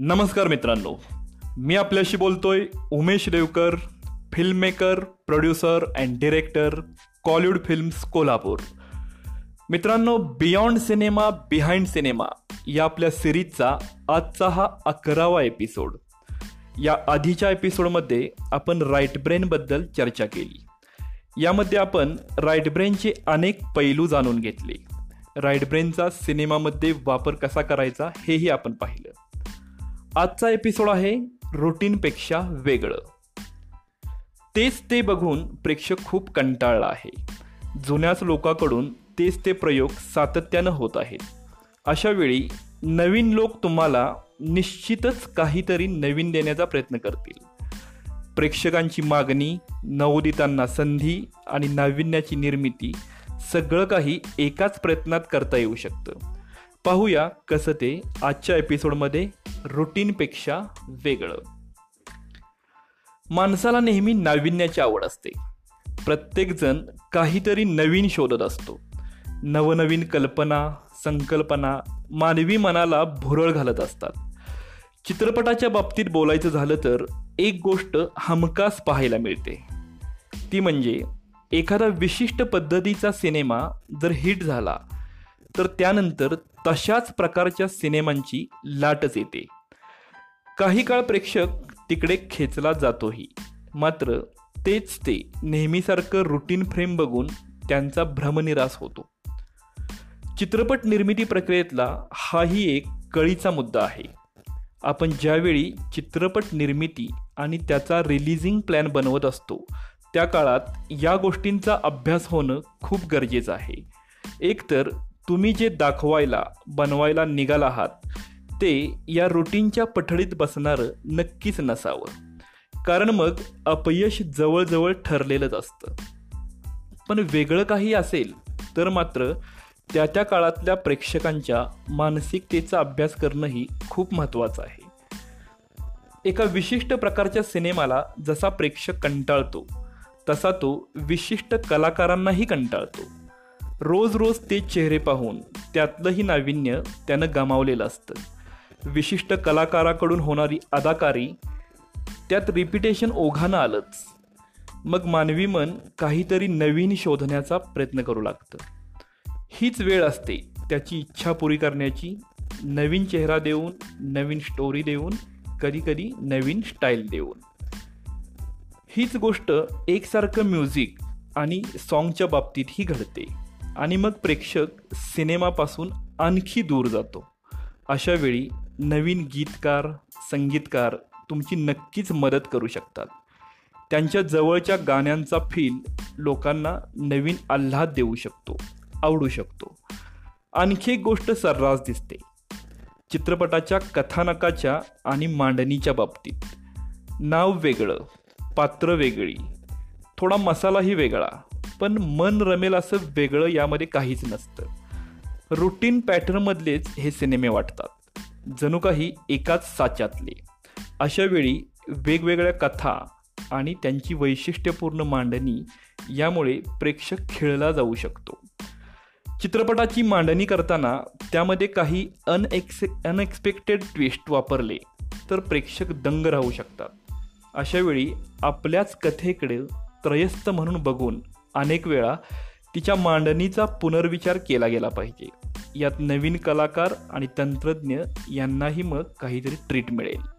नमस्कार मित्रांनो. मी आपल्याशी बोलतोय Umesh Devkar filmmaker producer and director Kollywood films Kolhapur. मित्रांनो बियॉन्ड सिनेमा बिहाइंड सिनेमा या आपल्या सिरीजचा आजचा हा अकरावा एपिसोड या आधीच्या एपिसोडमध्ये आपण राईट ब्रेनबद्दल चर्चा केली. यामध्ये आपण राईट ब्रेनचे अनेक पैलू जाणून घेतले. राईट ब्रेनचा सिनेमामध्ये वापर कसा करायचा हेही आपण पाहिलं. आजचा एपिसोड आहे रुटीनपेक्षा वेगळं. तेच ते बघून प्रेक्षक खूप कंटाळला आहे. जुन्याच लोकांकडून तेच ते प्रयोग सातत्यानं होत आहेत. अशा वेळी नवीन लोक तुम्हाला निश्चितच काहीतरी नवीन देण्याचा प्रयत्न करतील. प्रेक्षकांची मागणी नवोदितांना संधी आणि नाविन्याची निर्मिती सगळं काही एकाच प्रयत्नात करता येऊ शकतं. पाहूया कसं ते आजच्या एपिसोडमध्ये रुटीनपेक्षा वेगळं. माणसाला नेहमी नाविन्याची आवड असते. प्रत्येकजण काहीतरी नवीन शोधत असतो. नवनवीन कल्पना संकल्पना मानवी मनाला भुरळ घालत असतात. चित्रपटाच्या बाबतीत बोलायचं झालं तर एक गोष्ट हमखास पाहायला मिळते. ती म्हणजे एखादा विशिष्ट पद्धतीचा सिनेमा जर हिट झाला तर त्यानंतर तशाच प्रकारच्या सिनेमांची लाटच येते. काही काळ प्रेक्षक तिकडे खेचला जातोही. मात्र तेच ते नेहमीसारखं रुटीन फ्रेम बघून त्यांचा भ्रमनिरास होतो. चित्रपट निर्मिती प्रक्रियेतला हाही एक कळीचा मुद्दा आहे. आपण ज्यावेळी चित्रपट निर्मिती आणि त्याचा रिलिजिंग प्लॅन बनवत असतो त्या काळात या गोष्टींचा अभ्यास होणं खूप गरजेचं आहे. एकतर तुम्ही जे दाखवायला बनवायला निघाला आहात ते या रुटीनच्या पठडीत बसणारं नक्कीच नसावं. कारण मग अपयश जवळजवळ ठरलेलंच असतं. पण वेगळं काही असेल तर मात्र त्या त्या काळातल्या प्रेक्षकांच्या मानसिकतेचा अभ्यास करणंही खूप महत्त्वाचं आहे. एका विशिष्ट प्रकारच्या सिनेमाला जसा प्रेक्षक कंटाळतो तसा तो विशिष्ट कलाकारांनाही कंटाळतो. रोज रोज ते चेहरे पाहून त्यातलंही नाविन्य त्यानं गमावलेलं असतं. विशिष्ट कलाकाराकडून होणारी अदाकारी त्यात रिपिटेशन ओघानं आलंच. मग मानवी मन काहीतरी नवीन शोधण्याचा प्रयत्न करू लागतं. हीच वेळ असते त्याची इच्छा पुरी करण्याची नवीन चेहरा देऊन नवीन स्टोरी देऊन कधीकधी नवीन स्टाईल देऊन. हीच गोष्ट एकसारखं म्युझिक आणि सॉन्गच्या बाबतीतही घडते. आणि मग प्रेक्षक सिनेमापासून आणखी दूर जातो. अशा वेळी नवीन गीतकार संगीतकार तुमची नक्कीच मदत करू शकतात. त्यांच्या जवळच्या गाण्यांचा फील लोकांना नवीन आल्हाद देऊ शकतो आवडू शकतो. आणखी एक गोष्ट सर्रास दिसते. चित्रपटाच्या कथानकाच्या आणि मांडणीच्या बाबतीत. नाव वेगळं पात्र वेगळी थोडा मसालाही वेगळा पण मन रमेल असं वेगळं यामध्ये काहीच नसतं. रुटीन पॅटर्नमधलेच हे सिनेमे वाटतात. जणू काही एकाच साच्यातले. अशा वेळी वेगवेगळ्या कथा आणि त्यांची वैशिष्ट्यपूर्ण मांडणी यामुळे प्रेक्षक खेळला जाऊ शकतो. चित्रपटाची मांडणी करताना त्यामध्ये काही अनएक्से अनएक्सपेक्टेड ट्विस्ट वापरले तर प्रेक्षक दंग राहू शकतात. अशावेळी आपल्याच कथेकडे त्रयस्थ म्हणून बघून अनेक वेळा तिच्या मांडणीचा पुनर्विचार केला गेला पाहिजे. यात नवीन कलाकार आणि तंत्रज्ञ यांनाही मग काहीतरी ट्रीट मिळेल.